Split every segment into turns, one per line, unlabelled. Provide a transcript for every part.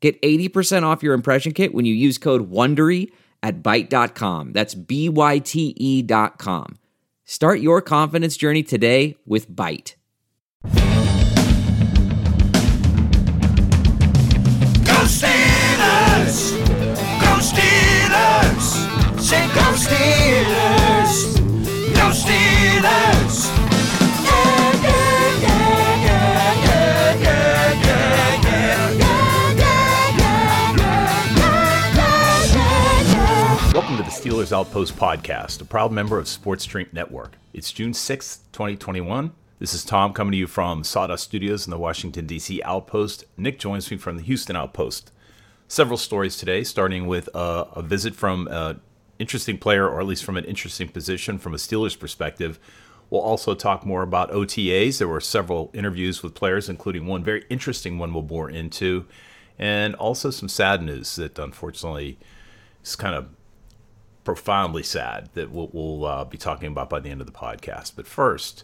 Get 80% off your impression kit when you use code WONDERY at Byte.com. That's B-Y-T-E dot com. Start your confidence journey today with Byte.
Go Steelers! Go Steelers! Say go Steelers! Go Steelers!
Steelers Outpost podcast, a proud member of Sports Drink Network. It's June 6th, 2021. This is Tom coming to you from Sawdust Studios in the Washington, D.C. Outpost. Nick joins me from the Houston Outpost. Several stories today, starting with uh, a visit from an interesting player, or at least from an interesting position from a Steelers perspective. We'll also talk more about OTAs. There were several interviews with players, including one very interesting one we'll bore into, and also some sad news that unfortunately is kind of profoundly sad that we'll, we'll uh, be talking about by the end of the podcast. But first,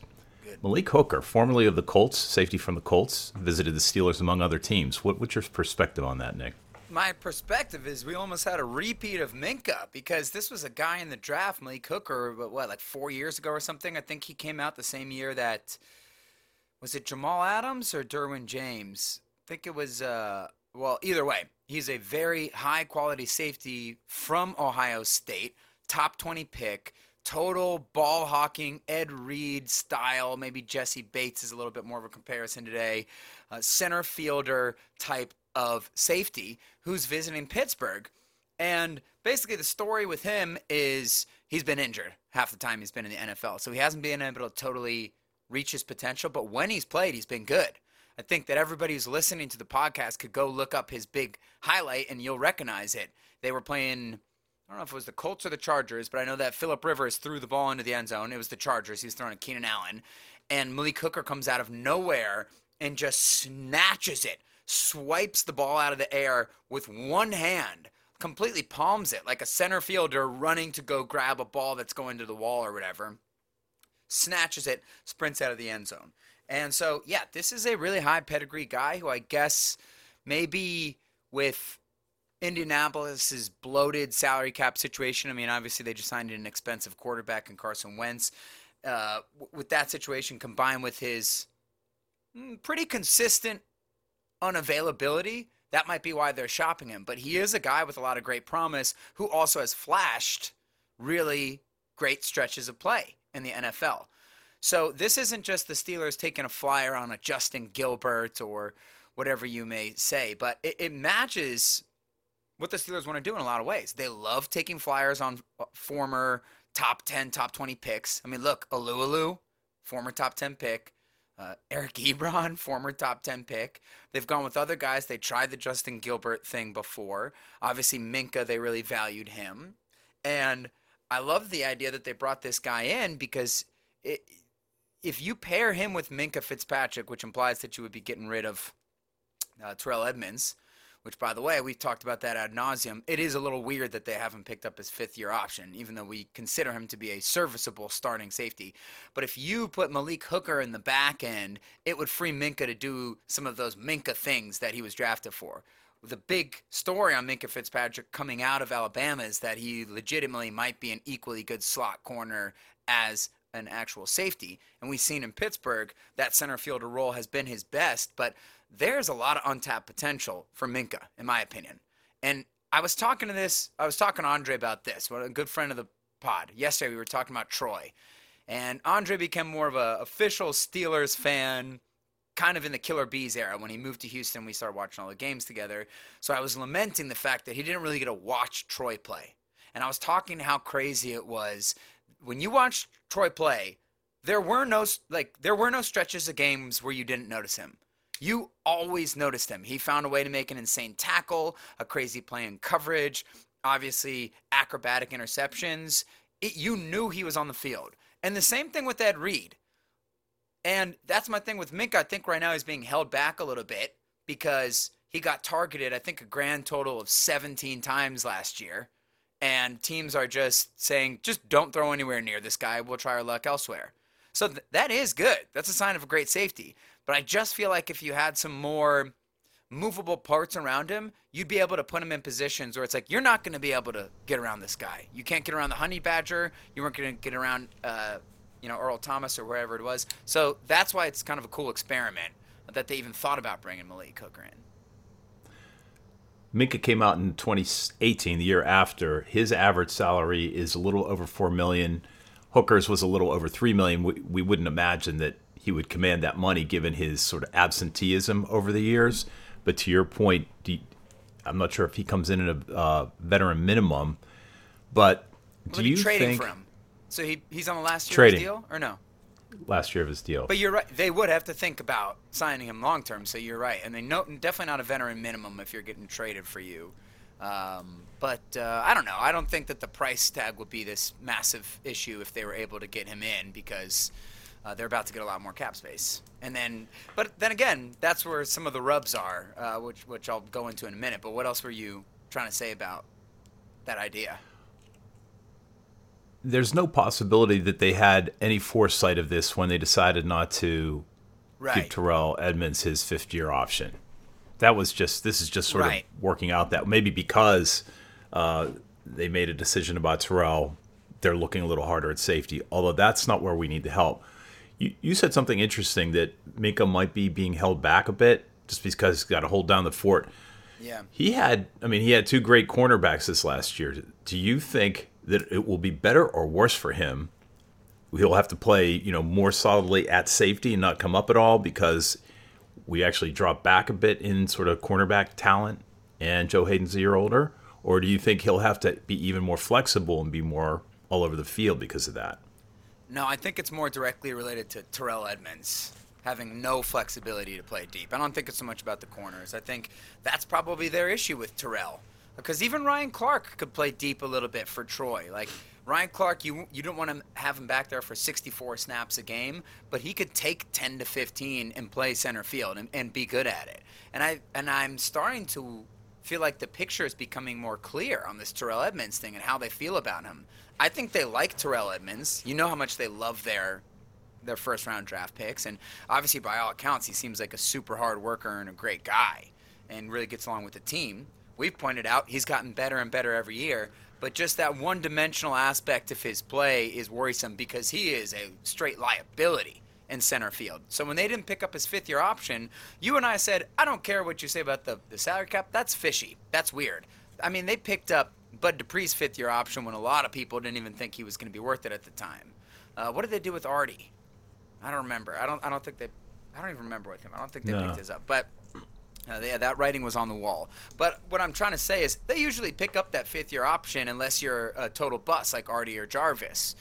Malik Hooker, formerly of the Colts, safety from the Colts, visited the Steelers among other teams. What, what's your perspective on that, Nick?
my perspective is we almost had a repeat of Minkah because this was a guy in the draft, Malik Hooker, but what, like four years ago or something? I think he came out the same year that was it Jamal Adams or Derwin James? I think it was uh well, either way, he's a very high quality safety from Ohio State, top 20 pick, total ball hawking Ed Reed style, maybe Jessie Bates is a little bit more of a comparison today, uh, center fielder type of safety who's visiting Pittsburgh. And basically, the story with him is he's been injured half the time he's been in the NFL. So he hasn't been able to totally reach his potential. But when he's played, he's been good. I think that everybody who's listening to the podcast could go look up his big highlight and you'll recognize it. They were playing, I don't know if it was the Colts or the Chargers, but I know that Philip Rivers threw the ball into the end zone. It was the Chargers. He was throwing at Keenan Allen. And Malik Hooker comes out of nowhere and just snatches it swipes the ball out of the air with one hand, completely palms it like a center fielder running to go grab a ball that's going to the wall or whatever. Snatches it, sprints out of the end zone. And so, yeah, this is a really high pedigree guy who I guess maybe with Indianapolis's bloated salary cap situation. I mean, obviously they just signed an expensive quarterback in Carson Wentz. Uh, with that situation combined with his mm, pretty consistent unavailability, that might be why they're shopping him. But he is a guy with a lot of great promise who also has flashed really great stretches of play in the NFL. So this isn't just the Steelers taking a flyer on a Justin Gilbert or whatever you may say, but it, it matches what the Steelers want to do in a lot of ways. They love taking flyers on uh, former top 10, top 20 picks. I mean, look, Alualu, former top 10 pick. Uh, Eric Ebron, former top 10 pick. They've gone with other guys. They tried the Justin Gilbert thing before. Obviously, Minkah, they really valued him. And I love the idea that they brought this guy in because it, if you pair him with Minkah Fitzpatrick, which implies that you would be getting rid of uh, Terrell Edmunds, which, by the way, we've talked about that ad nauseum. It is a little weird that they haven't picked up his fifth year option, even though we consider him to be a serviceable starting safety. But if you put Malik Hooker in the back end, it would free Minkah to do some of those Minkah things that he was drafted for. The big story on Minkah Fitzpatrick coming out of Alabama is that he legitimately might be an equally good slot corner as an actual safety. And we've seen in Pittsburgh that center fielder role has been his best, but there's a lot of untapped potential for Minkah, in my opinion. And I was talking to this, I was talking to Andre about this, a good friend of the pod. Yesterday we were talking about Troy. And Andre became more of a official Steelers fan kind of in the Killer Bees era when he moved to Houston. We started watching all the games together. So I was lamenting the fact that he didn't really get to watch Troy play. And I was talking how crazy it was when you watch Troy play. There were no like there were no stretches of games where you didn't notice him you always noticed him. He found a way to make an insane tackle, a crazy play in coverage, obviously acrobatic interceptions. It, you knew he was on the field. And the same thing with Ed Reed. And that's my thing with Mink. I think right now he's being held back a little bit because he got targeted, I think, a grand total of 17 times last year. And teams are just saying, just don't throw anywhere near this guy. We'll try our luck elsewhere. So th- that is good. That's a sign of a great safety. But I just feel like if you had some more movable parts around him, you'd be able to put him in positions where it's like you're not going to be able to get around this guy. You can't get around the honey badger. You weren't going to get around, uh, you know, Earl Thomas or wherever it was. So that's why it's kind of a cool experiment that they even thought about bringing Malik Hooker in.
Minkah came out in 2018, the year after. His average salary is a little over four million. Hooker's was a little over three million. We, we wouldn't imagine that he would command that money given his sort of absenteeism over the years. But to your point, you, I'm not sure if he comes in at a uh, veteran minimum. But do you
trading
think
for him? So he he's on the last year
Trading.
deal or no?
Last year of his deal?
But you're right. They would have to think about signing him long term. So you're right, and they no, definitely not a veteran minimum if you're getting traded for you. Um, but uh, I don't know. I don't think that the price tag would be this massive issue if they were able to get him in because uh, they're about to get a lot more cap space. And then, but then again, that's where some of the rubs are, uh, which which I'll go into in a minute. But what else were you trying to say about that idea?
There's no possibility that they had any foresight of this when they decided not to give Terrell Edmunds his fifth year option. That was just this is just sort
Right.
of working out that maybe because uh, they made a decision about Terrell, they're looking a little harder at safety. Although that's not where we need the help. You, you said something interesting that Minkah might be being held back a bit just because he's got to hold down the fort.
Yeah.
He had, I mean, he had two great cornerbacks this last year. Do you think that it will be better or worse for him? He'll have to play, you know, more solidly at safety and not come up at all because we actually drop back a bit in sort of cornerback talent and Joe Haden's a year older? Or do you think he'll have to be even more flexible and be more all over the field because of that?
No, I think it's more directly related to Terrell Edmunds having no flexibility to play deep. I don't think it's so much about the corners. I think that's probably their issue with Terrell. Because even Ryan Clark could play deep a little bit for Troy. Like Ryan Clark, you you don't want to have him back there for 64 snaps a game, but he could take 10 to 15 and play center field and, and be good at it. And I and I'm starting to feel like the picture is becoming more clear on this Terrell Edmunds thing and how they feel about him. I think they like Terrell Edmunds. You know how much they love their their first round draft picks, and obviously by all accounts, he seems like a super hard worker and a great guy, and really gets along with the team. We've pointed out he's gotten better and better every year, but just that one dimensional aspect of his play is worrisome because he is a straight liability in center field. So when they didn't pick up his fifth year option, you and I said, I don't care what you say about the, the salary cap. That's fishy. That's weird. I mean, they picked up Bud Dupree's fifth year option when a lot of people didn't even think he was going to be worth it at the time. Uh, what did they do with Artie? I don't remember. I don't. I don't think they. I don't even remember with him. I don't think they
No.
picked his up. But uh, yeah, that writing was on the wall. But what I'm trying to say is they usually pick up that fifth year option unless you're a total bust like Artie or Jarvis.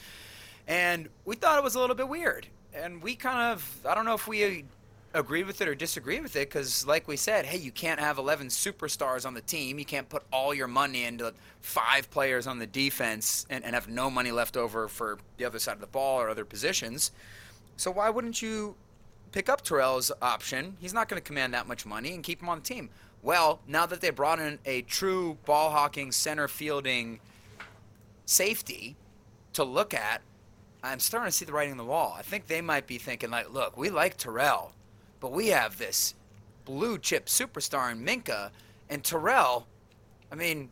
And we thought it was a little bit weird. And we kind of, I don't know if we agreed with it or disagreed with it because, like we said, hey, you can't have 11 superstars on the team. You can't put all your money into five players on the defense and, and have no money left over for the other side of the ball or other positions. So why wouldn't you pick up Terrell's option? He's not going to command that much money and keep him on the team. Well, now that they brought in a true ball hawking, center fielding safety to look at, I'm starting to see the writing on the wall. I think they might be thinking, like, look, we like Terrell, but we have this blue chip superstar in Minkah, and Terrell, I mean,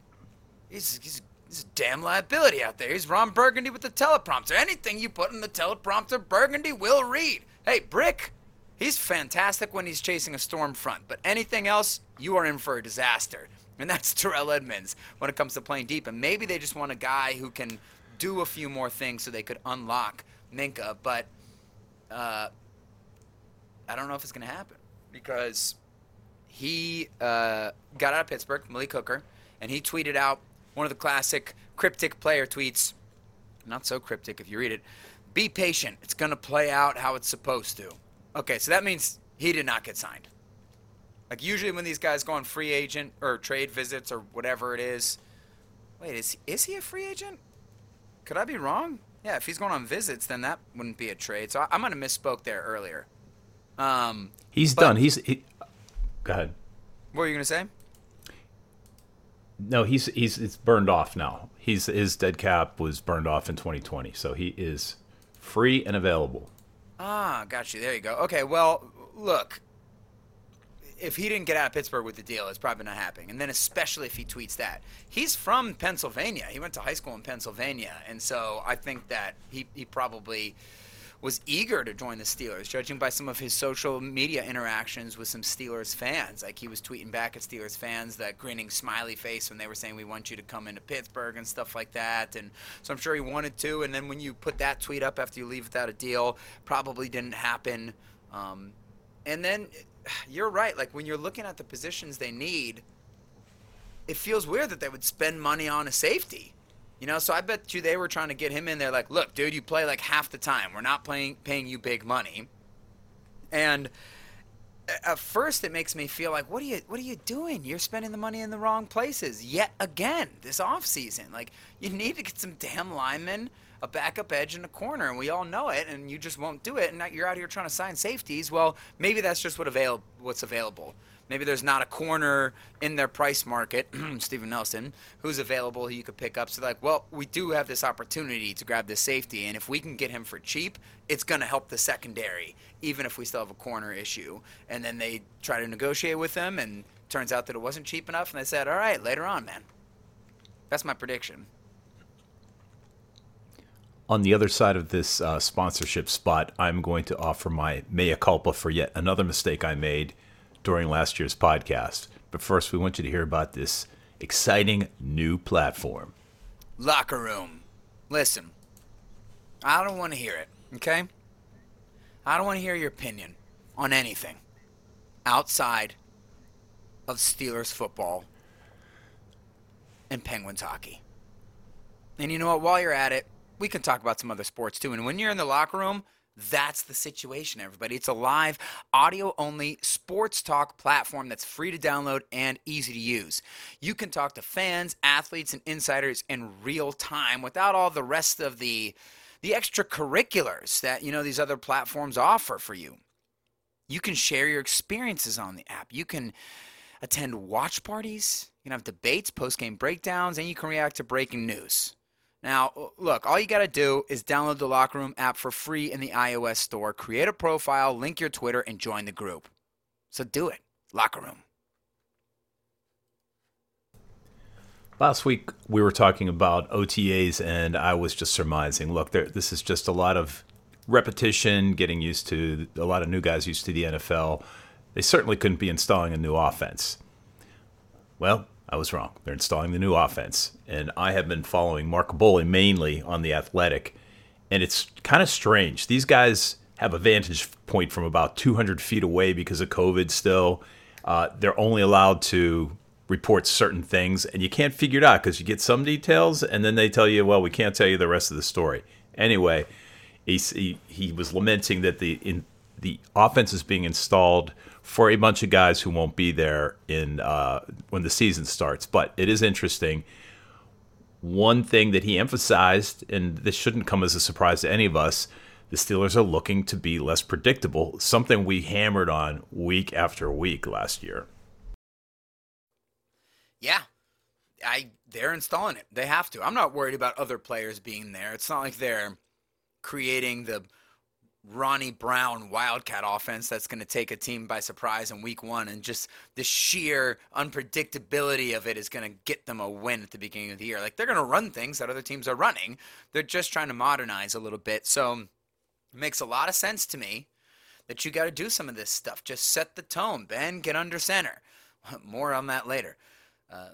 he's, he's, he's a damn liability out there. He's Ron Burgundy with the teleprompter. Anything you put in the teleprompter, Burgundy will read. Hey, Brick, he's fantastic when he's chasing a storm front, but anything else, you are in for a disaster. And that's Terrell Edmunds when it comes to playing deep. And maybe they just want a guy who can do a few more things so they could unlock Minkah, but uh, I don't know if it's going to happen because he uh, got out of Pittsburgh, Malik Hooker, and he tweeted out one of the classic cryptic player tweets. Not so cryptic if you read it. Be patient. It's going to play out how it's supposed to. Okay, so that means he did not get signed. Like usually when these guys go on free agent or trade visits or whatever it is. Wait, is is he a free agent? Could I be wrong? Yeah, if he's going on visits, then that wouldn't be a trade. So I, I might have misspoke there earlier. Um,
He's
But-
done. He's he, go ahead.
what were you gonna say?
No, he's he's it's burned off now. He's his dead cap was burned off in 2020, so he is free and available.
Ah, got you. There you go. Okay, well, look. If he didn't get out of Pittsburgh with the deal, it's probably not happening. And then, especially if he tweets that. He's from Pennsylvania. He went to high school in Pennsylvania. And so I think that he, he probably was eager to join the Steelers, judging by some of his social media interactions with some Steelers fans. Like he was tweeting back at Steelers fans that grinning smiley face when they were saying, We want you to come into Pittsburgh and stuff like that. And so I'm sure he wanted to. And then when you put that tweet up after you leave without a deal, probably didn't happen. Um, and then you're right. Like when you're looking at the positions they need, it feels weird that they would spend money on a safety. You know, so I bet you they were trying to get him in there. Like, look, dude, you play like half the time. We're not playing paying you big money. And at first, it makes me feel like, what are you, what are you doing? You're spending the money in the wrong places yet again this offseason. Like, you need to get some damn linemen, a backup edge, in a corner, and we all know it. And you just won't do it. And you're out here trying to sign safeties. Well, maybe that's just what avail- what's available. Maybe there's not a corner in their price market, Steven Nelson, who's available who you could pick up. So, they're like, well, we do have this opportunity to grab this safety, and if we can get him for cheap, it's going to help the secondary, even if we still have a corner issue. And then they try to negotiate with them, and turns out that it wasn't cheap enough, and they said, all right, later on, man. That's my prediction.
On the other side of this uh, sponsorship spot, I'm going to offer my mea culpa for yet another mistake I made during last year's podcast. But first, we want you to hear about this exciting new platform.
Locker room. Listen, I don't want to hear it, okay? I don't want to hear your opinion on anything outside of Steelers football and Penguins hockey. And you know what? While you're at it, we can talk about some other sports too. And when you're in the locker room, that's the situation, everybody. It's a live, audio only sports talk platform that's free to download and easy to use. You can talk to fans, athletes, and insiders in real time without all the rest of the the extracurriculars that you know these other platforms offer for you. You can share your experiences on the app. You can attend watch parties. You can have debates, post game breakdowns, and you can react to breaking news. Now, look, all you got to do is download the Locker Room app for free in the iOS store, create a profile, link your Twitter, and join the group. So do it. Locker Room.
Last week, we were talking about OTAs, and I was just surmising look, there, this is just a lot of repetition, getting used to a lot of new guys used to the NFL. They certainly couldn't be installing a new offense. Well, I was wrong. They're installing the new offense. And I have been following Mark Kaboly mainly on The Athletic. And it's kind of strange. These guys have a vantage point from about 200 feet away because of COVID still. Uh, they're only allowed to report certain things, and you can't figure it out because you get some details, and then they tell you, well, we can't tell you the rest of the story. Anyway, he, he, he was lamenting that the in, the offense is being installed for a bunch of guys who won't be there in uh, when the season starts. But it is interesting. One thing that he emphasized, and this shouldn't come as a surprise to any of us, the Steelers are looking to be less predictable. Something we hammered on week after week last year.
Yeah. I they're installing it. They have to. I'm not worried about other players being there. It's not like they're creating the Ronnie Brown Wildcat offense that's going to take a team by surprise in week one, and just the sheer unpredictability of it is going to get them a win at the beginning of the year. Like they're going to run things that other teams are running. They're just trying to modernize a little bit. So it makes a lot of sense to me that you got to do some of this stuff. Just set the tone, Ben. Get under center. More on that later. Uh,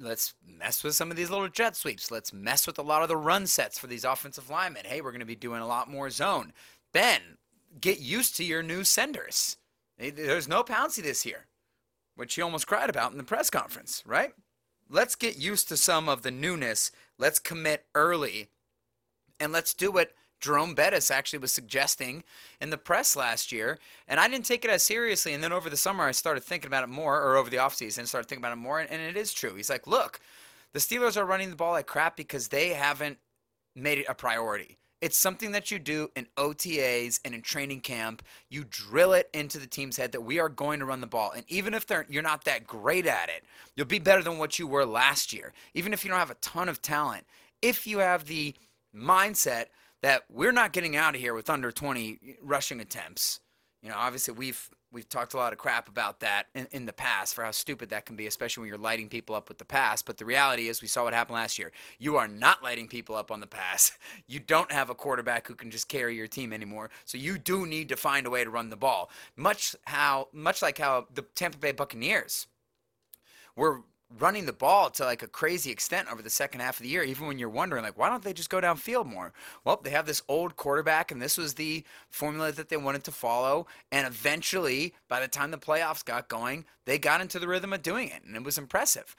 let's mess with some of these little jet sweeps. Let's mess with a lot of the run sets for these offensive linemen. Hey, we're going to be doing a lot more zone. Ben, get used to your new centers. There's no Pouncey this year, which he almost cried about in the press conference, right? Let's get used to some of the newness. Let's commit early, and let's do what Jerome Bettis actually was suggesting in the press last year, and I didn't take it as seriously. And then over the summer, I started thinking about it more, or over the offseason, started thinking about it more, and, and it is true. He's like, look, the Steelers are running the ball like crap because they haven't made it a priority. It's something that you do in OTAs and in training camp. You drill it into the team's head that we are going to run the ball. And even if you're not that great at it, you'll be better than what you were last year. Even if you don't have a ton of talent, if you have the mindset that we're not getting out of here with under 20 rushing attempts, you know, obviously we've we've talked a lot of crap about that in, in, the past for how stupid that can be, especially when you're lighting people up with the pass. But the reality is, we saw what happened last year. You are not lighting people up on the pass. You don't have a quarterback who can just carry your team anymore. So you do need to find a way to run the ball. Much how, much like how the Tampa Bay Buccaneers were running the ball to like a crazy extent over the second half of the year, even when you're wondering, like, why don't they just go downfield more? Well, they have this old quarterback, and this was the formula that they wanted to follow. And eventually, by the time the playoffs got going, they got into the rhythm of doing it, and it was impressive.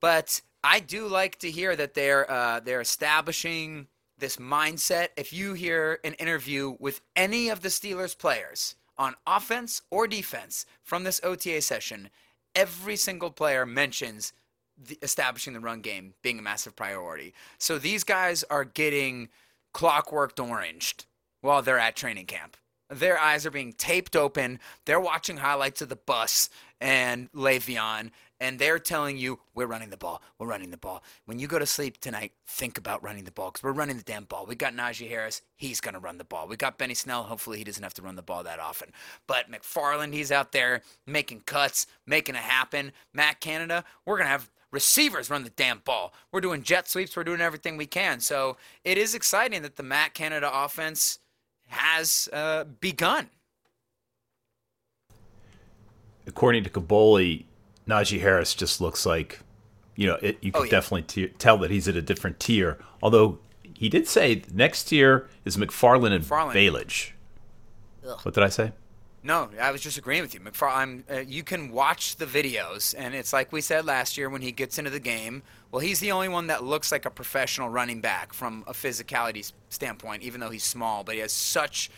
But I do like to hear that they're uh, they're establishing this mindset. If you hear an interview with any of the Steelers players on offense or defense from this OTA session, every single player mentions the, establishing the run game being a massive priority. So these guys are getting clockworked oranged while they're at training camp. Their eyes are being taped open. They're watching highlights of the bus and Le'Veon, and they're telling you we're running the ball. We're running the ball. When you go to sleep tonight, think about running the ball because we're running the damn ball. We got Najee Harris. He's going to run the ball. We got Benny Snell. Hopefully, he doesn't have to run the ball that often. But McFarland, he's out there making cuts, making it happen. Matt Canada, we're going to have receivers run the damn ball. We're doing jet sweeps. We're doing everything we can. So it is exciting that the Matt Canada offense has uh, begun.
According to Kaboly, Najee Harris just looks like, you know, it, you can oh, yeah. definitely t- tell that he's at a different tier. Although he did say next tier is McFarland and McFarland. Ballage. What did I say?
No, I was just agreeing with you. McFarland, uh, you can watch the videos, and it's like we said last year when he gets into the game. Well, he's the only one that looks like a professional running back from a physicality standpoint, even though he's small. But he has such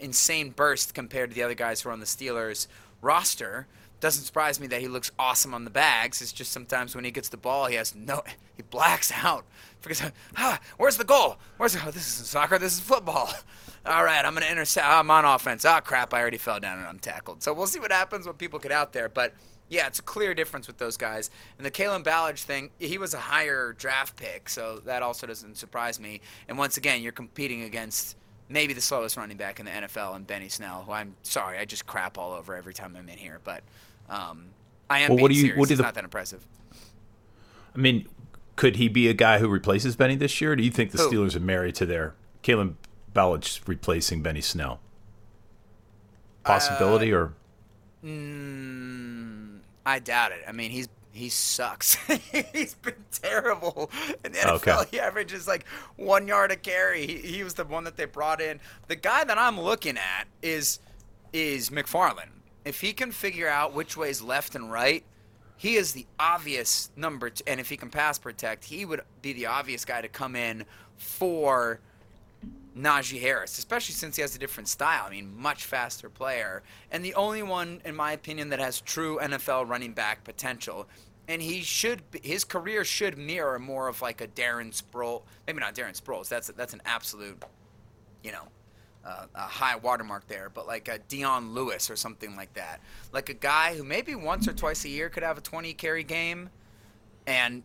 insane burst compared to the other guys who are on the Steelers roster doesn't surprise me that he looks awesome on the bags. It's just sometimes when he gets the ball, he has no, he blacks out. Because, ah, where's the goal? Where's the, oh, this isn't soccer, this is football. All right, I'm going to intercept. I'm on offense. Ah, oh, crap, I already fell down and I'm tackled. So we'll see what happens when people get out there. But yeah, it's a clear difference with those guys. And the Kalen Ballage thing, he was a higher draft pick, so that also doesn't surprise me. And once again, you're competing against maybe the slowest running back in the NFL and Benny Snell, who I'm sorry, I just crap all over every time I'm in here. But um, I am. Well, what do you? Serious. What do the, not that impressive.
I mean, could he be a guy who replaces Benny this year? Do you think the who? Steelers are married to their Kalen Ballage replacing Benny Snell? Possibility uh, or?
Mm, I doubt it. I mean, he's he sucks. he's been terrible in the NFL. Okay. He averages like one yard a carry. He, he was the one that they brought in. The guy that I'm looking at is is McFarland if he can figure out which way is left and right, he is the obvious number. Two, and if he can pass protect, he would be the obvious guy to come in for Najee Harris, especially since he has a different style. I mean, much faster player, and the only one, in my opinion, that has true NFL running back potential. And he should, his career should mirror more of like a Darren Sproles. Maybe not Darren Sproles. That's that's an absolute, you know, uh, a high watermark there, but like a Dion Lewis or something like that. Like a guy who maybe once or twice a year could have a 20 carry game, and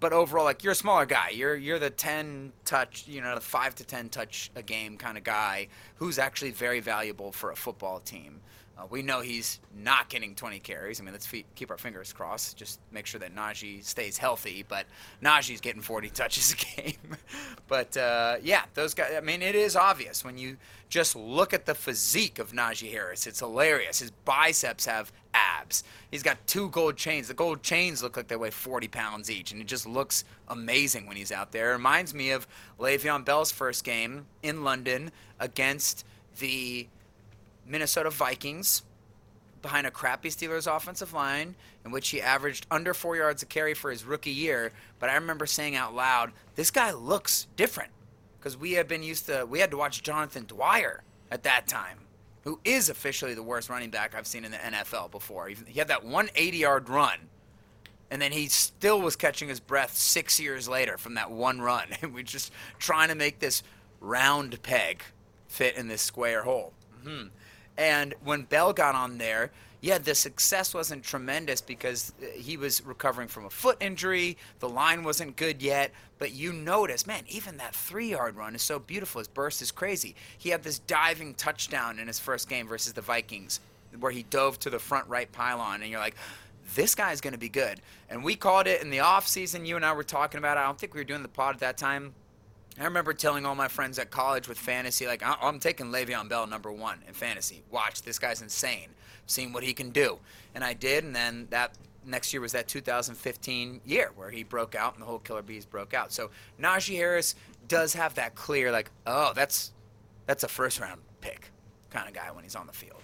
but overall, like you're a smaller guy. You're you're the 10 touch, you know, the five to 10 touch a game kind of guy who's actually very valuable for a football team. Uh, we know he's not getting 20 carries. I mean, let's keep our fingers crossed. Just make sure that Najee stays healthy. But Najee's getting 40 touches a game. but uh, yeah, those guys. I mean, it is obvious when you just look at the physique of Najee Harris. It's hilarious. His biceps have abs. He's got two gold chains. The gold chains look like they weigh 40 pounds each, and it just looks amazing when he's out there. It reminds me of Le'Veon Bell's first game in London against the Minnesota Vikings behind a crappy Steelers offensive line in which he averaged under four yards a carry for his rookie year. But I remember saying out loud, this guy looks different. because we had been used to we had to watch Jonathan Dwyer at that time, who is officially the worst running back I've seen in the NFL before. He had that 180 yard run, and then he still was catching his breath six years later from that one run, and we're just trying to make this round peg fit in this square hole. hmm And when Bell got on there, yeah, the success wasn't tremendous because uh, he was recovering from a foot injury. The line wasn't good yet, but you notice, man, even that three yard run is so beautiful. His burst is crazy. He had this diving touchdown in his first game versus the Vikings where he dove to the front right pylon, and you're like, this guy's going to be good. And we called it in the off season. You and I were talking about it. I don't think we were doing the pod at that time. I remember telling all my friends at college with fantasy, like, "I- I'm taking Le'Veon Bell number one in fantasy. Watch, this guy's insane. Seeing what he can do. And I did, and then that next year was that 2015 year where he broke out and the whole Killer Bees broke out. So Najee Harris does have that clear, like, oh, that's that's a first round pick kind of guy when he's on the field.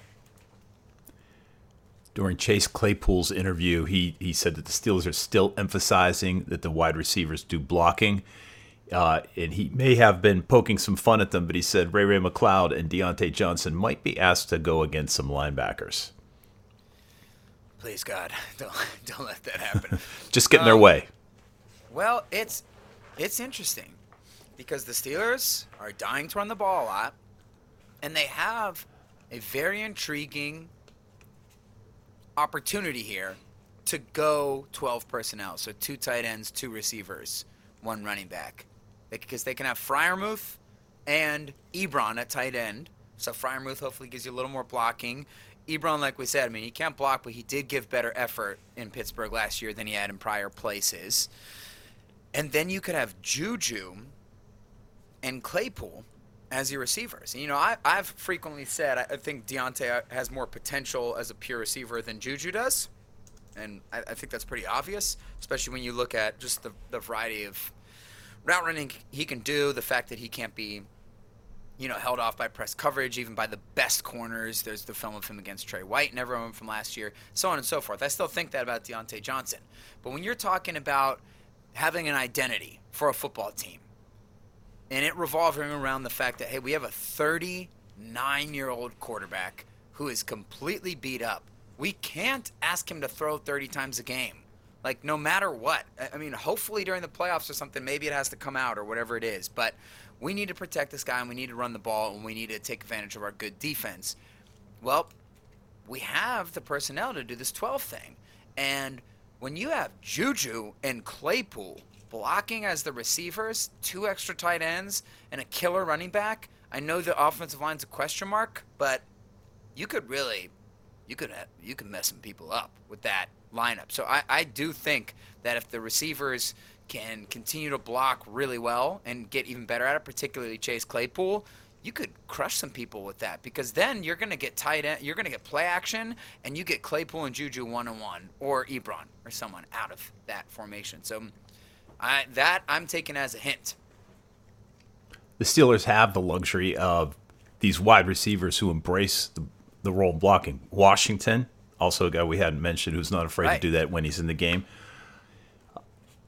During Chase Claypool's interview, he, he said that the Steelers are still emphasizing that the wide receivers do blocking. Uh, and he may have been poking some fun at them, but he said Ray Ray McCloud and Diontae Johnson might be asked to go against some linebackers.
Please God, don't don't let that happen.
Just get in their
Um,
way.
Well, it's it's interesting because the Steelers are dying to run the ball a lot, and they have a very intriguing opportunity here to go 12 personnel. So two tight ends, two receivers, one running back. Because they can have Freiermuth and Ebron at tight end. So Freiermuth hopefully gives you a little more blocking. Ebron, like we said, I mean, he can't block, but he did give better effort in Pittsburgh last year than he had in prior places. And then you could have Juju and Claypool as your receivers. And, you know, I, I've frequently said I, I think Diontae has more potential as a pure receiver than Juju does. And I, I think that's pretty obvious, especially when you look at just the, the variety of route running he can do, the fact that he can't be, you know, held off by press coverage, even by the best corners. There's the film of him against Trey White and everyone from last year, so on and so forth. I still think that about Diontae Johnson. But when you're talking about having an identity for a football team, and it revolving around the fact that hey, we have a 39 year old quarterback who is completely beat up. We can't ask him to throw 30 times a game. Like no matter what. I- mean, hopefully during the playoffs or something, maybe it has to come out or whatever it is. But we need to protect this guy and we need to run the ball and we need to take advantage of our good defense. Well, we have the personnel to do this 12 thing. And when you have Juju and Claypool blocking as the receivers, two extra tight ends, and a killer running back, I know the offensive line's a question mark, but you could really, you could you could mess some people up with that lineup. So I, I do think that if the receivers can continue to block really well and get even better at it, particularly Chase Claypool, you could crush some people with that because then you're going to get tight end, you're going to get play action, and you get Claypool and Juju one on one or Ebron or someone out of that formation. So I, that I'm taking as a hint.
The Steelers have the luxury of these wide receivers who embrace the, the role of blocking. Washington, also a guy we hadn't mentioned who's not afraid
Right.
to do that when he's in the game.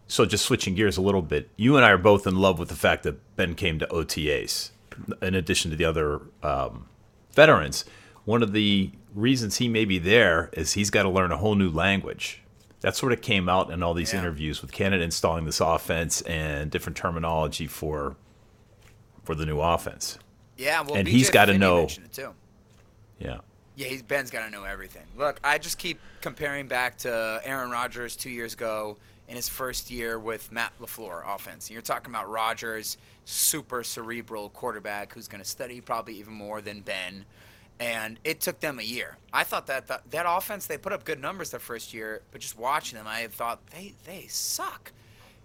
So just switching gears a little bit, you and I are both in love with the fact that Ben came to OTAs, in addition to the other um, veterans. One of the reasons he may be there is he's got to learn a whole new language. That sort of came out in all these
Yeah.
interviews with Canada installing this offense and different terminology for for the new offense.
Yeah, well,
And
BJ
he's gotta know-
it too.
Yeah.
Yeah, he's Ben's got to know everything. Look, I just keep comparing back to Aaron Rodgers two years ago in his first year with Matt LaFleur offense. You're talking about Rodgers, super cerebral quarterback who's going to study probably even more than Ben. And it took them a year. I thought that that, that offense they put up good numbers their first year, but just watching them, I thought they they suck.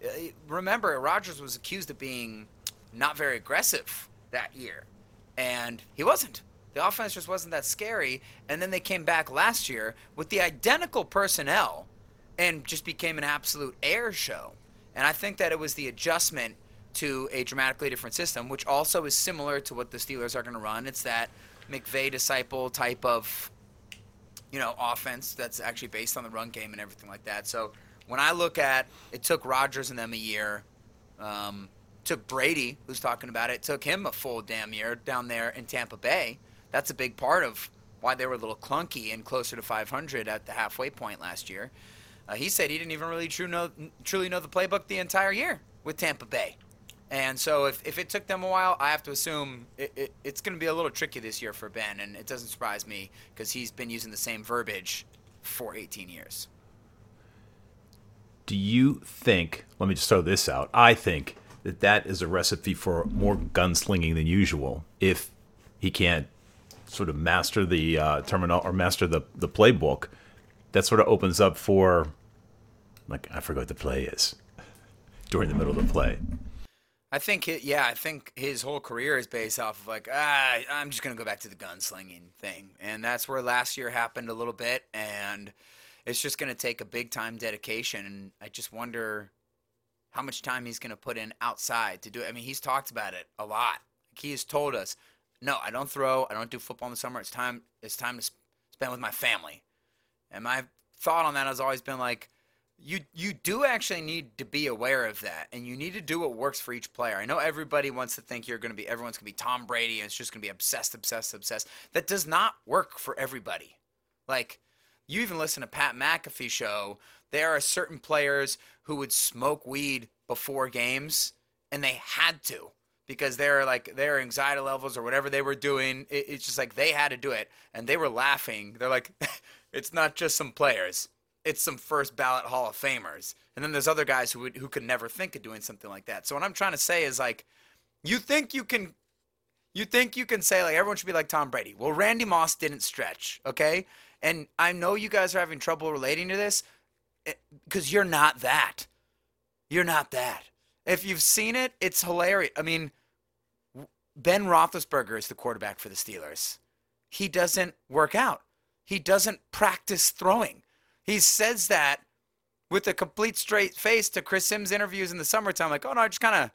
Uh, Remember, Rodgers was accused of being not very aggressive that year, and he wasn't. The offense just wasn't that scary. And then they came back last year with the identical personnel and just became an absolute air show. And I think that it was the adjustment to a dramatically different system, which also is similar to what the Steelers are going to run. It's that McVay disciple type of, you know, offense that's actually based on the run game and everything like that. So when I look at it, took Rodgers and them a year. Um, Took Brady, who's talking about it, took him a full damn year down there in Tampa Bay. That's a big part of why they were a little clunky and closer to 500 at the halfway point last year. Uh, he said he didn't even really true know, truly know the playbook the entire year with Tampa Bay. And so if, if it took them a while, I have to assume it, it, it's going to be a little tricky this year for Ben. And it doesn't surprise me because he's been using the same verbiage for 18 years.
Do you think, let me just throw this out, I think that that is a recipe for more gunslinging than usual if he can't sort of master the uh, terminal or master the, the playbook. That sort of opens up for, like, I forgot what the play is during the middle of the play.
I think, yeah, I think his whole career is based off of like, ah, I'm just gonna go back to the gunslinging thing, and that's where last year happened a little bit, and it's just gonna take a big time dedication, and I just wonder how much time he's gonna put in outside to do it. I mean, he's talked about it a lot. He has told us, no, I don't throw, I don't do football in the summer. It's time, it's time to spend with my family, and my thought on that has always been like you you do actually need to be aware of that and you need to do what works for each player. I know everybody wants to think you're going to be everyone's going to be Tom Brady and it's just going to be obsessed obsessed obsessed. That does not work for everybody. Like you even listen to Pat McAfee show, there are certain players who would smoke weed before games and they had to because they're like their anxiety levels or whatever they were doing it, it's just like they had to do it and they were laughing. They're like it's not just some players it's some first ballot Hall of Famers. And then there's other guys who would, who could never think of doing something like that. So what I'm trying to say is like, you think you can, you think you can say like everyone should be like Tom Brady. Well, Randy Moss didn't stretch, okay? And I know you guys are having trouble relating to this because eh, you're not that. You're not that. If you've seen it, it's hilarious. I mean, Ben Roethlisberger is the quarterback for the Steelers. He doesn't work out. He doesn't practice throwing. He says that with a complete straight face to Chris Simms interviews in the summertime, like, oh no, I just kind of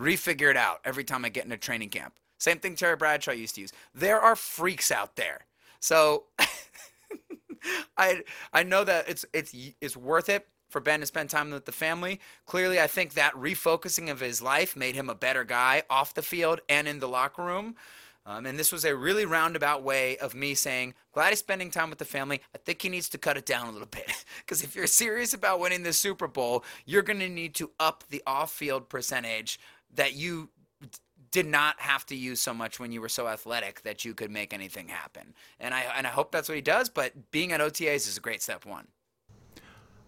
refigure it out every time I get into training camp. Same thing Terry Bradshaw used to use. There are freaks out there. So I I know that it's it's it's worth it for Ben to spend time with the family. Clearly, I think that refocusing of his life made him a better guy off the field and in the locker room. Um, and this was a really roundabout way of me saying, glad he's spending time with the family. I think he needs to cut it down a little bit. Because if you're serious about winning the Super Bowl, you're going to need to up the off field percentage that you did not have to use so much when you were so athletic that you could make anything happen. And I, and I hope that's what he does, but being at OTAs is a great step one.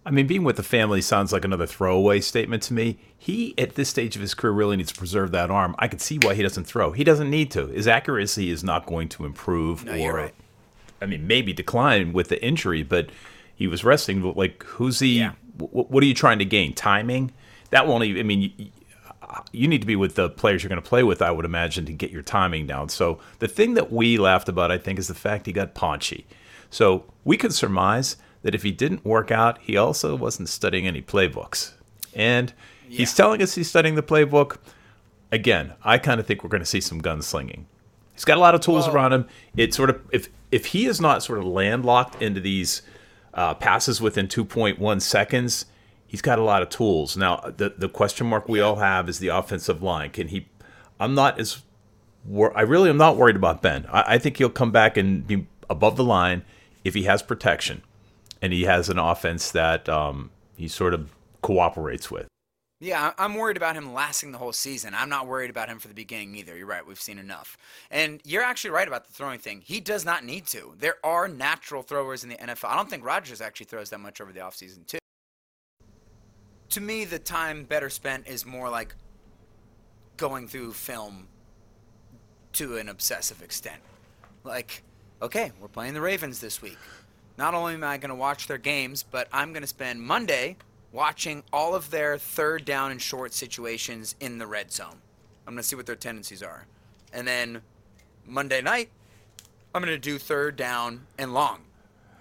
I mean, being with the family sounds like another throwaway statement to me. He, at this stage of his career, really needs to preserve that arm. I can see why he doesn't throw. He doesn't need to. His accuracy is not going to improve
no,
or,
right.
I mean, maybe decline with the injury, but he was resting. Like, who's he?
Yeah.
W- what are you trying to gain? Timing? That won't even, I mean, you, uh, you need to be with the players you're going to play with, I would imagine, to get your timing down. So the thing that we laughed about, I think, is the fact he got paunchy. So we could surmise – that if he didn't work out, he also wasn't studying any playbooks. And yeah. he's telling us he's studying the playbook. Again, I kind of think we're going to see some gunslinging. He's got a lot of tools around him. It sort of if if he is not sort of landlocked into these uh, passes within 2.1 seconds, he's got a lot of tools. Now, the the question mark we all have is the offensive line. Can he? I'm not as. I really am not worried about Ben. I, I think he'll come back and be above the line if he has protection and he has an offense that um, he sort of cooperates with.
Yeah, I'm worried about him lasting the whole season. I'm not worried about him for the beginning either. You're right. We've seen enough. And you're actually right about the throwing thing. He does not need to. There are natural throwers in the NFL. I don't think Rodgers actually throws that much over the offseason, too. To me, the time better spent is more like going through film to an obsessive extent. Like, okay, we're playing the Ravens this week. Not only am I going to watch their games, but I'm going to spend Monday watching all of their third down and short situations in the red zone. I'm going to see what their tendencies are. And then Monday night, I'm going to do third down and long.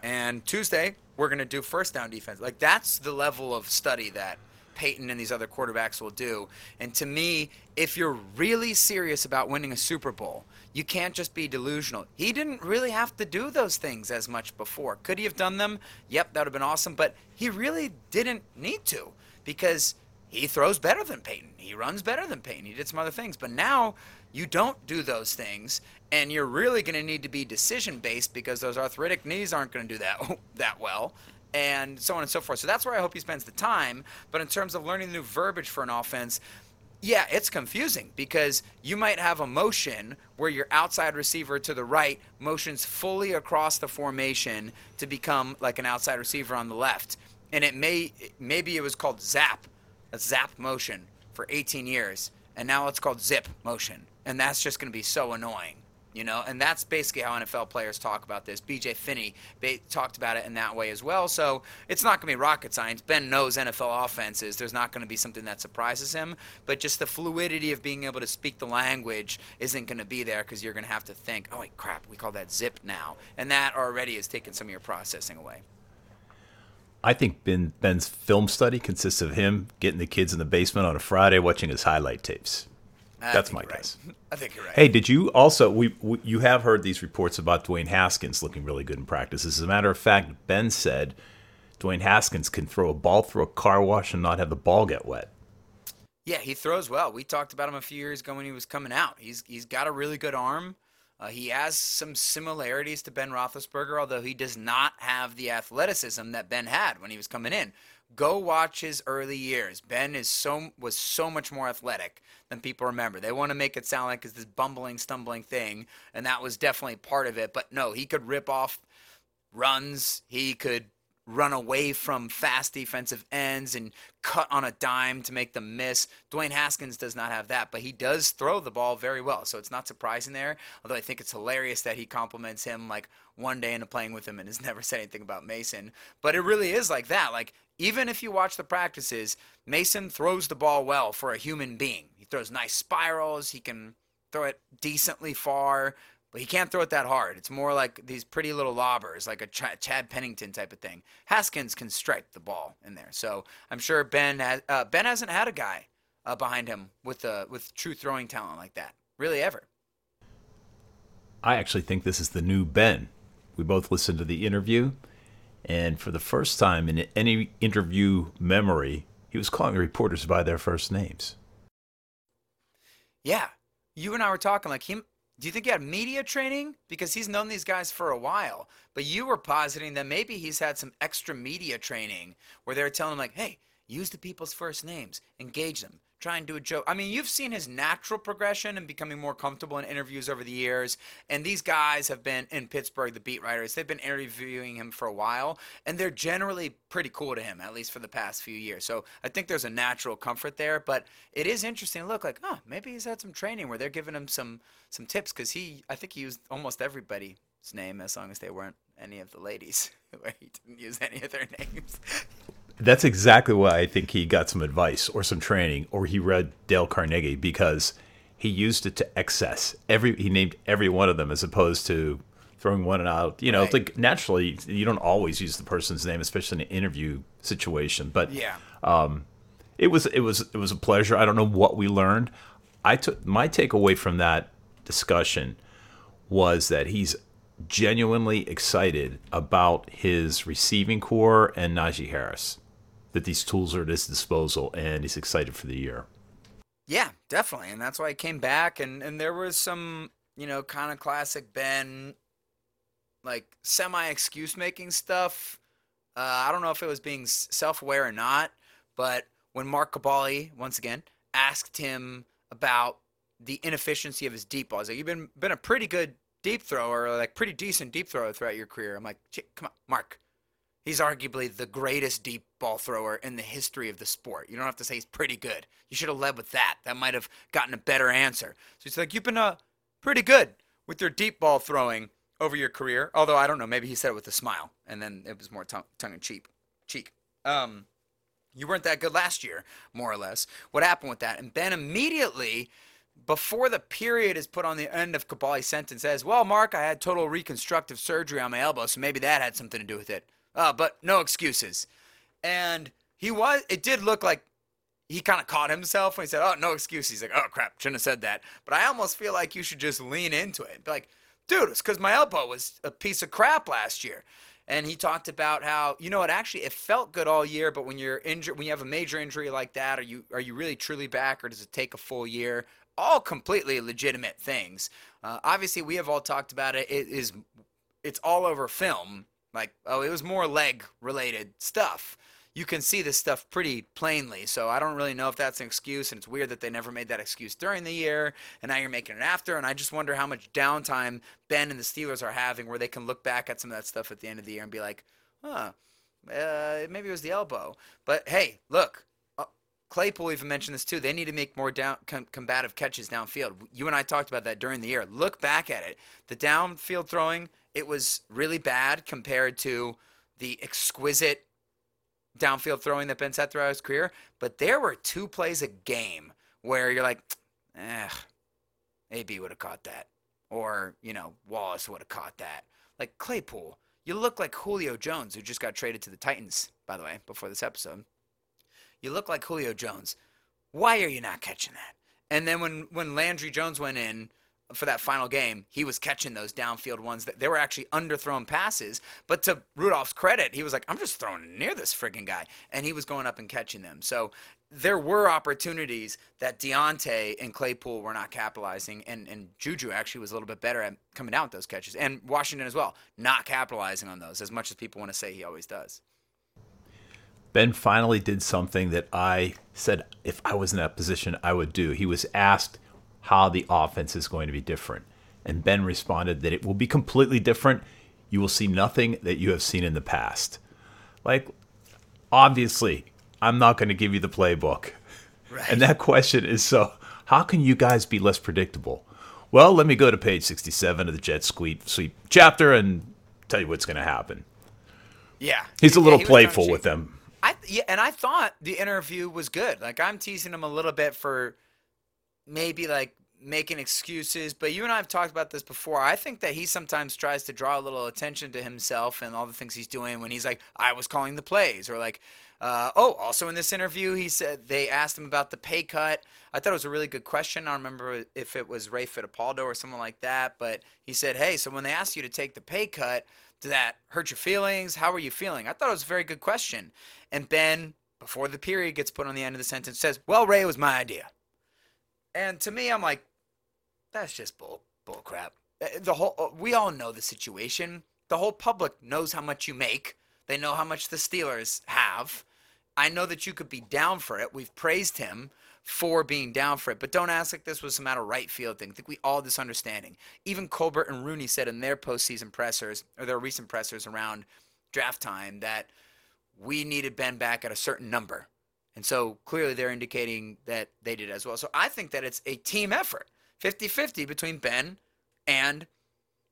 And Tuesday, we're going to do first down defense. Like, that's the level of study that Peyton and these other quarterbacks will do. And to me, if you're really serious about winning a Super Bowl, you can't just be delusional. He didn't really have to do those things as much before. Could he have done them? Yep, that would have been awesome. But he really didn't need to because he throws better than Peyton. He runs better than Peyton. He did some other things. But now you don't do those things, and you're really going to need to be decision based because those arthritic knees aren't going to do that that well, and so on and so forth. So that's where I hope he spends the time. But in terms of learning the new verbiage for an offense, yeah, it's confusing because you might have a motion where your outside receiver to the right motions fully across the formation to become like an outside receiver on the left. And it may maybe it was called zap, a zap motion for 18 years, and now it's called zip motion. And that's just going to be so annoying. You know, and that's basically how NFL players talk about this. BJ Finney talked about it in that way as well. So it's not going to be rocket science. Ben knows NFL offenses. There's not going to be something that surprises him. But just the fluidity of being able to speak the language isn't going to be there because you're going to have to think, oh, wait, crap, we call that zip now. And that already is taking some of your processing away.
I think ben, Ben's film study consists of him getting the kids in the basement on a Friday watching his highlight tapes.
I
That's my
you're right.
guess.
I think you're right.
Hey, did you also we, we you have heard these reports about Dwayne Haskins looking really good in practice? As a matter of fact, Ben said Dwayne Haskins can throw a ball through a car wash and not have the ball get wet.
Yeah, he throws well. We talked about him a few years ago when he was coming out. He's he's got a really good arm. Uh, he has some similarities to Ben Roethlisberger, although he does not have the athleticism that Ben had when he was coming in. Go watch his early years. Ben is so was so much more athletic than people remember. They want to make it sound like it's this bumbling, stumbling thing, and that was definitely part of it. But no, he could rip off runs. He could run away from fast defensive ends and cut on a dime to make them miss. Dwayne Haskins does not have that, but he does throw the ball very well. So it's not surprising there. Although I think it's hilarious that he compliments him like one day into playing with him and has never said anything about Mason. But it really is like that. Like even if you watch the practices, Mason throws the ball well for a human being. He throws nice spirals. He can throw it decently far but he can't throw it that hard. It's more like these pretty little lobbers, like a Ch- Chad Pennington type of thing. Haskins can strike the ball in there, so I'm sure Ben has, uh, Ben hasn't had a guy uh, behind him with uh, with true throwing talent like that, really ever.
I actually think this is the new Ben. We both listened to the interview, and for the first time in any interview memory, he was calling reporters by their first names.
Yeah, you and I were talking like him. Do you think he had media training? Because he's known these guys for a while. But you were positing that maybe he's had some extra media training where they're telling him, like, hey, use the people's first names, engage them, try and do a joke. I mean, you've seen his natural progression and becoming more comfortable in interviews over the years. And these guys have been in Pittsburgh, the beat writers, they've been interviewing him for a while. And they're generally pretty cool to him, at least for the past few years. So I think there's a natural comfort there. But it is interesting look like, oh, maybe he's had some training where they're giving him some some tips because he, I think he used almost everybody's name as long as they weren't any of the ladies, where he didn't use any of their names.
That's exactly why I think he got some advice or some training, or he read Dale Carnegie because he used it to excess. Every he named every one of them as opposed to throwing one out. You know,
Right.
like naturally you don't always use the person's name, especially in an interview situation. But
Yeah.
Um, it was it was it was a pleasure. I don't know what we learned. I took my takeaway from that discussion was that he's genuinely excited about his receiving corps and Najee Harris. That these tools are at his disposal, and he's excited for the year.
Yeah, definitely, and that's why I came back. And and there was some, you know, kind of classic Ben, like semi excuse making stuff. Uh, I don't know if it was being self aware or not, but when Mark Kaboly once again asked him about the inefficiency of his deep balls, like you've been been a pretty good deep thrower, like pretty decent deep thrower throughout your career. I'm like, come on, Mark. He's arguably the greatest deep ball thrower in the history of the sport. You don't have to say he's pretty good. You should have led with that. That might have gotten a better answer. So he's like, you've been uh, pretty good with your deep ball throwing over your career. Although I don't know, maybe he said it with a smile, and then it was more tongue, in cheek. Cheek. Um, you weren't that good last year, more or less. What happened with that? And Ben immediately, before the period is put on the end of Kaboly's sentence, says, Well, Mark, I had total reconstructive surgery on my elbow, so maybe that had something to do with it. Uh, but no excuses. And he was, it did look like he kind of caught himself when he said, Oh, no excuse. He's like, Oh, crap, shouldn't have said that. But I almost feel like you should just lean into it. Be like, Dude, it's because my elbow was a piece of crap last year. and he talked about how you know it actually it felt good all year, but when you're injured, when you have a major injury like that, are you are you really truly back, or does it take a full year? All completely legitimate things. Uh, obviously, we have all talked about it. It is it's all over film. Like oh, it was more leg related stuff you can see this stuff pretty plainly. So I don't really know if that's an excuse, and it's weird that they never made that excuse during the year, and now you're making it after. And I just wonder how much downtime Ben and the Steelers are having where they can look back at some of that stuff at the end of the year and be like, huh, uh, maybe it was the elbow. But hey, look. Uh, Claypool even mentioned this too. They need to make more down com- combative catches downfield. You and I talked about that during the year. Look back at it. The downfield throwing, it was really bad compared to the exquisite downfield throwing that Ben said throughout his career, but there were two plays a game where you're like, eh, AB would have caught that. Or, you know, Wallace would have caught that. Like Claypool, you look like Julio Jones, who just got traded to the Titans, by the way, before this episode. You look like Julio Jones. Why are you not catching that? And then when, when Landry Jones went in, for that final game, he was catching those downfield ones that they were actually underthrown passes. But to Rudolph's credit, he was like, I'm just throwing near this freaking guy. And he was going up and catching them. So there were opportunities that Diontae and Claypool were not capitalizing. And, and Juju actually was a little bit better at coming out with those catches. And Washington as well, not capitalizing on those as much as people want to say he always does.
Ben finally did something that I said if I was in that position, I would do. He was asked how the offense is going to be different. And Ben responded that it will be completely different. You will see nothing that you have seen in the past. Like, obviously, I'm not going to give you the playbook. Right. And that question is so how can you guys be less predictable? Well, let me go to page 67 of the Jet Sweep, sweep chapter and tell you what's going to happen.
Yeah.
He's a little yeah, he playful with them.
I yeah, and I thought the interview was good. Like I'm teasing him a little bit for maybe like making excuses, but you and I have talked about this before. I think that he sometimes tries to draw a little attention to himself and all the things he's doing when he's like, I was calling the plays, or like, uh, oh, also in this interview, he said they asked him about the pay cut. I thought it was a really good question. I don't remember if it was Ray Fittipaldo or someone like that, but he said, hey, so when they asked you to take the pay cut, did that hurt your feelings? How were you feeling? I thought it was a very good question. And Ben, before the period gets put on the end of the sentence, says, well, Ray, it was my idea. And to me, I'm like, that's just bull bull crap. Uh, the whole uh, we all know the situation. The whole public knows how much you make. They know how much the Steelers have. I know that you could be down for it. We've praised him for being down for it, but don't ask like this was some out of right field thing. I think we all this understanding. Even Colbert and Rooney said in their postseason pressers or their recent pressers around draft time that we needed Ben back at a certain number. And so clearly they're indicating that they did as well. So I think that it's a team effort, 50 50 between Ben and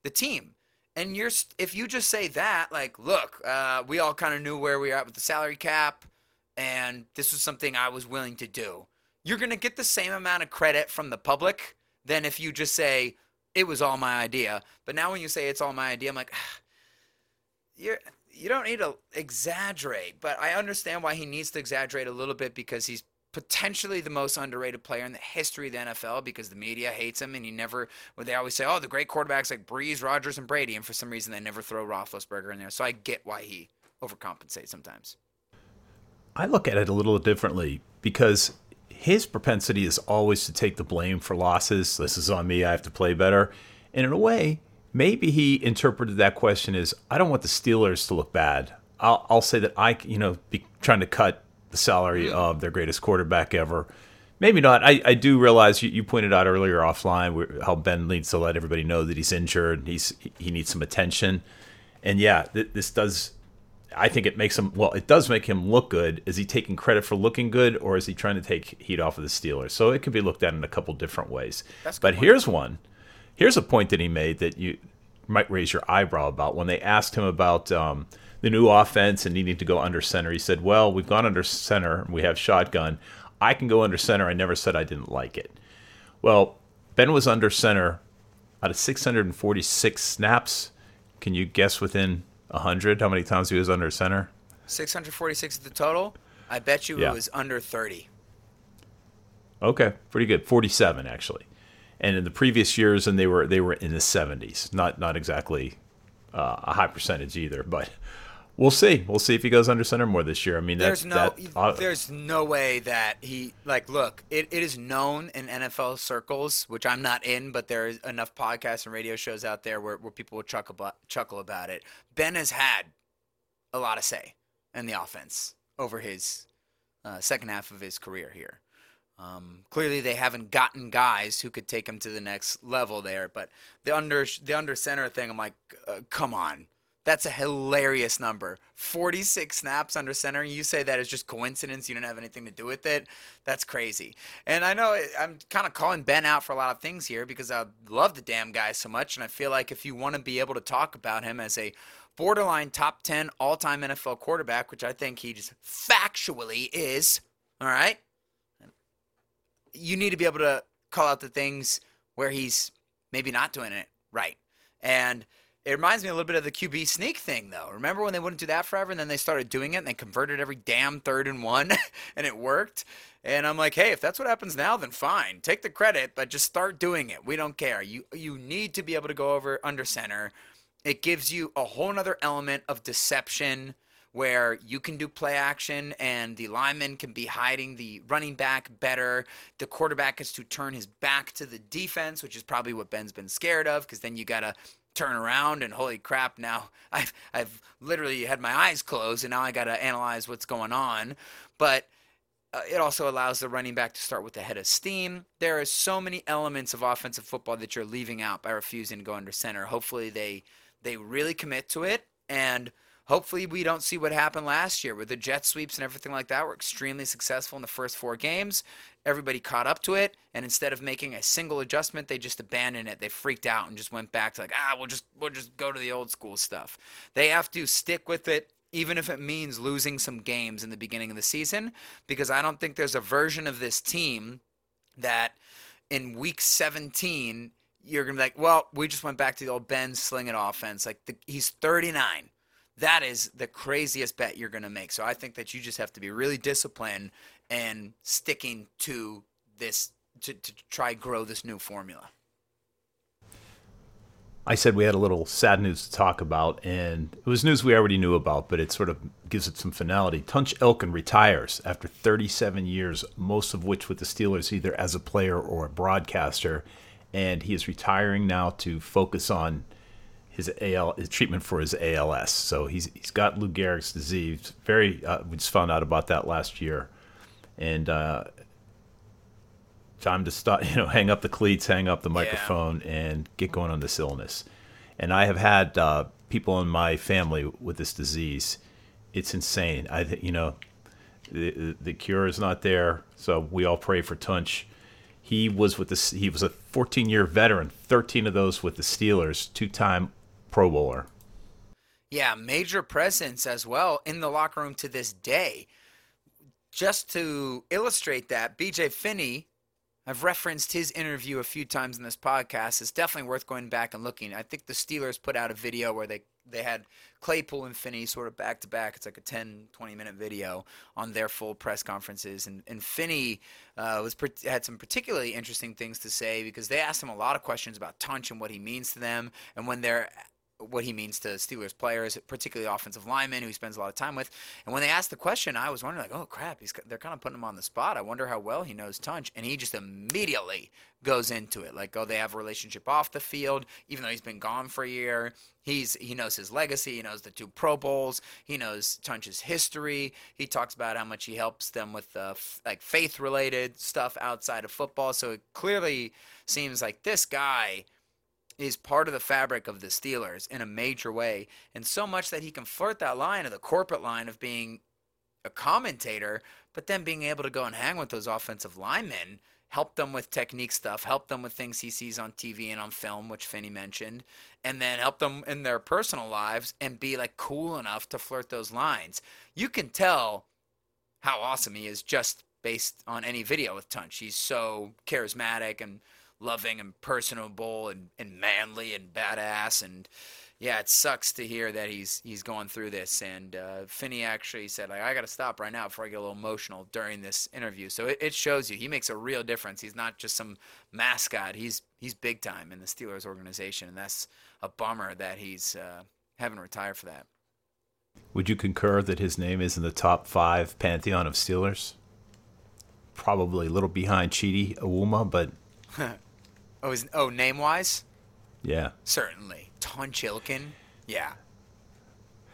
the team. And you're if you just say that, like, look, uh, we all kind of knew where we were at with the salary cap, and this was something I was willing to do. You're gonna get the same amount of credit from the public than if you just say it was all my idea. But now when you say it's all my idea, I'm like, you're you don't need to exaggerate, but I understand why he needs to exaggerate a little bit because he's potentially the most underrated player in the history of the NFL because the media hates him and he never well, they always say, Oh, the great quarterbacks like Brees, Rodgers, and Brady, and for some reason they never throw Roethlisberger in there. So I get why he overcompensates sometimes.
I look at it a little differently because his propensity is always to take the blame for losses. This is on me, I have to play better. And in a way, maybe he interpreted that question as I don't want the Steelers to look bad. I'll, I'll say that I, you know, be trying to cut the salary mm. of their greatest quarterback ever. Maybe not. I, I do realize you, you pointed out earlier offline how Ben needs to let everybody know that he's injured. He's he needs some attention, and yeah, th- this does. I think it makes him well. It does make him look good. Is he taking credit for looking good, or is he trying to take heat off of the Steelers? So it could be looked at in a couple different ways. but point. here's one Here's a point that he made that you might raise your eyebrow about. When they asked him about um, the new offense and needing to go under center, he said, Well, we've gone under center, we have shotgun. I can go under center. I never said I didn't like it. Well, Ben was under center out of 646 snaps. Can you guess within 100 how many times he was under center?
646 is the total. I bet you yeah. it was under 30.
Okay, pretty good. 47 actually and in the previous years, and they were they were in the 70s. Not not exactly uh, a high percentage either. But we'll see. We'll see if he goes under center more this year. I mean,
There's no,
that, uh,
there's no way that he like. Look, it, it is known in NFL circles, which I'm not in, but there is enough podcasts and radio shows out there where, where people will chuckle about, chuckle about it. Ben has had a lot of say in the offense over his uh, second half of his career here. Um, clearly, they haven't gotten guys who could take him to the next level there. But the under the under center thing, I'm like, uh, come on, that's a hilarious number. 46 snaps under center. You say that is just coincidence. You didn't have anything to do with it. That's crazy. And I know I'm kind of calling Ben out for a lot of things here because I love the damn guy so much. And I feel like if you want to be able to talk about him as a borderline top 10 all time NFL quarterback, which I think he just factually is, all right? You need to be able to call out the things where he's maybe not doing it right. And it reminds me a little bit of the QB sneak thing, though. Remember when they wouldn't do that forever, and then they started doing it, and they converted every damn third and one, and it worked. And I'm like, hey, if that's what happens now, then fine, take the credit, but just start doing it. We don't care. You you need to be able to go over under center. It gives you a whole nother element of deception where you can do play action and the lineman can be hiding the running back better. The quarterback gets to turn his back to the defense, which is probably what Ben's been scared of because then you got to turn around and holy crap, now I've, I've literally had my eyes closed and now I got to analyze what's going on. But uh, it also allows the running back to start with the head of steam. There are so many elements of offensive football that you're leaving out by refusing to go under center. Hopefully they they really commit to it and hopefully we don't see what happened last year where the jet sweeps and everything like that were extremely successful in the first four games. Everybody caught up to it and instead of making a single adjustment, they just abandoned it. They freaked out and just went back to like, ah, we'll just we'll just go to the old school stuff. They have to stick with it even if it means losing some games in the beginning of the season, because I don't think there's a version of this team that in week 17 you're gonna be like, well, we just went back to the old Ben slinging offense. Like the, he's 39. That is the craziest bet you're gonna make. So I think that you just have to be really disciplined and sticking to this to, to try grow this new formula.
I said we had a little sad news to talk about, and it was news we already knew about, but it sort of gives it some finality. Tunch Ilkin retires after 37 years, most of which with the Steelers, either as a player or a broadcaster, and he is retiring now to focus on his AL his treatment for his ALS. So he's he's got Lou Gehrig's disease. Very, uh, we just found out about that last year, and uh, time to stop, you know, hang up the cleats, hang up the microphone, and get going on this illness. And I have had uh, people in my family with this disease. It's insane. I, you know, the, the cure is not there, so we all pray for Tunch. He was with the he was a 14 year veteran, 13 of those with the Steelers, two time Pro Bowler.
Yeah, major presence as well in the locker room to this day. Just to illustrate that, BJ Finney, I've referenced his interview a few times in this podcast. It's definitely worth going back and looking. I think the Steelers put out a video where they, they had Claypool and Finney sort of back to back. It's like a 10, 20 minute video on their full press conferences. And, and Finney uh, was had some particularly interesting things to say because they asked him a lot of questions about Tunch and what he means to them. And when they're what he means to Steelers players, particularly offensive linemen who he spends a lot of time with. And when they asked the question, I was wondering, like, oh crap, he's they're kind of putting him on the spot. I wonder how well he knows Tunch, and he just immediately goes into it, like, oh, they have a relationship off the field, even though he's been gone for a year. He's he knows his legacy. He knows the two Pro Bowls. He knows Tunch's history. He talks about how much he helps them with uh, f- like faith related stuff outside of football. So it clearly seems like this guy is part of the fabric of the Steelers in a major way, and so much that he can flirt that line of the corporate line of being a commentator, but then being able to go and hang with those offensive linemen, help them with technique stuff, help them with things he sees on TV and on film, which Finney mentioned, and then help them in their personal lives and be like cool enough to flirt those lines. You can tell how awesome he is just based on any video with Tunch. He's so charismatic and loving and personable and, and manly and badass and yeah, it sucks to hear that he's he's going through this. And uh, Finney actually said, like, I got to stop right now before I get a little emotional during this interview. So it, it shows you he makes a real difference. He's not just some mascot. He's he's big time in the Steelers organization, and that's a bummer that he's uh, having retired for that.
Would you concur that his name is in the top five pantheon of Steelers? Probably a little behind Chidi Awuma, but
Oh, is, oh, name wise,
yeah.
certainly. Ton Chilkin, yeah.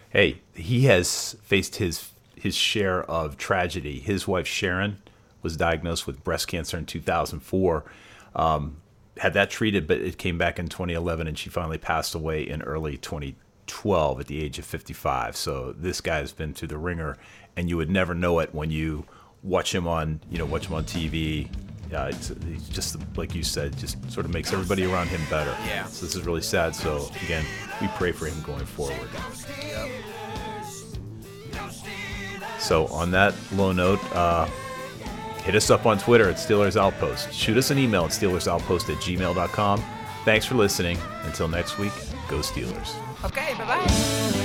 Hey, he has faced his his share of tragedy. His wife Sharon was diagnosed with breast cancer in 2004. Um, had that treated, but it came back in 2011, and she finally passed away in early 2012 at the age of 55. So this guy has been through the ringer, and you would never know it when you watch him on, you know, watch him on TV. Uh, it's, he's just like you said, just sort of makes everybody around him better.
Yeah.
So this is really sad. So again, we pray for him going forward. So on that low note, uh, hit us up on Twitter at Steelers Outpost. Shoot us an email at SteelersOutpost at gmail.com. Thanks for listening. Until next week, go Steelers.
Okay, bye bye.